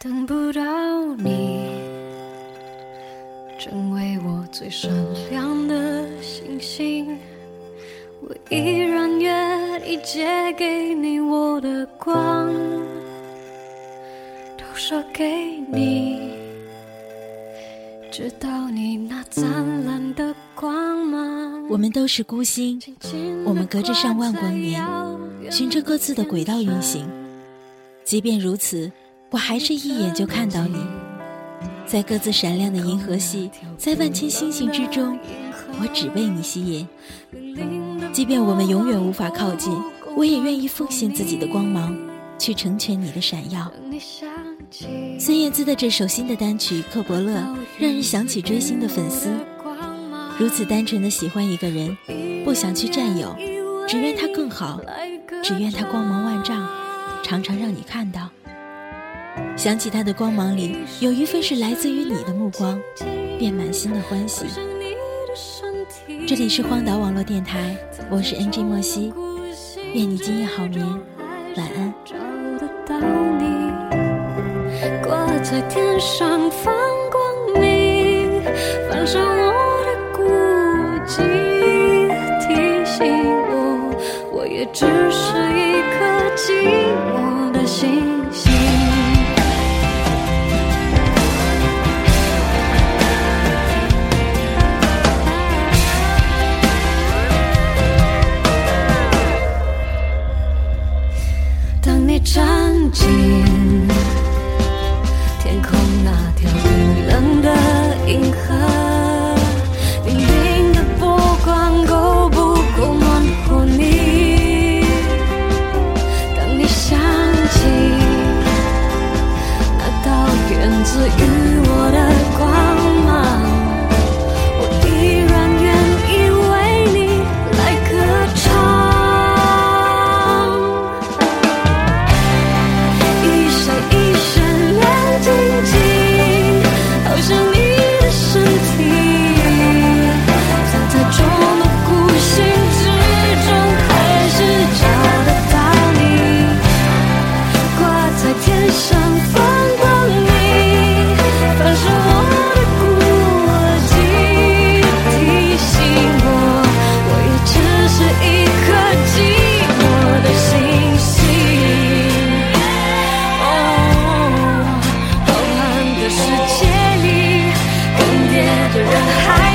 等不到你，成为我最闪亮的星星。我依然愿意借给你我的光，都射给你，直到你那灿烂的光芒。我们都是孤星，我们隔着上万光年，循着各自的轨道运行。即便如此，我还是一眼就看到你，在各自闪亮的银河系，在万千星星之中，我只被你吸引。即便我们永远无法靠近，我也愿意奉献自己的光芒，去成全你的闪耀。孙燕姿的这首新的单曲《克伯勒》，让人想起追星的粉丝，如此单纯的喜欢一个人，不想去占有，只愿他更好，只愿他光芒万丈，常常让你看到。想起他的光芒里有一份是来自于你的目光，便满心的欢喜。这里是荒岛网络电台，我是 NG 莫西，愿你今夜好眠，晚安。找得到你挂在天上放光明，放上我的孤寂，提醒我，我也只是一颗寂寞的星星。人海。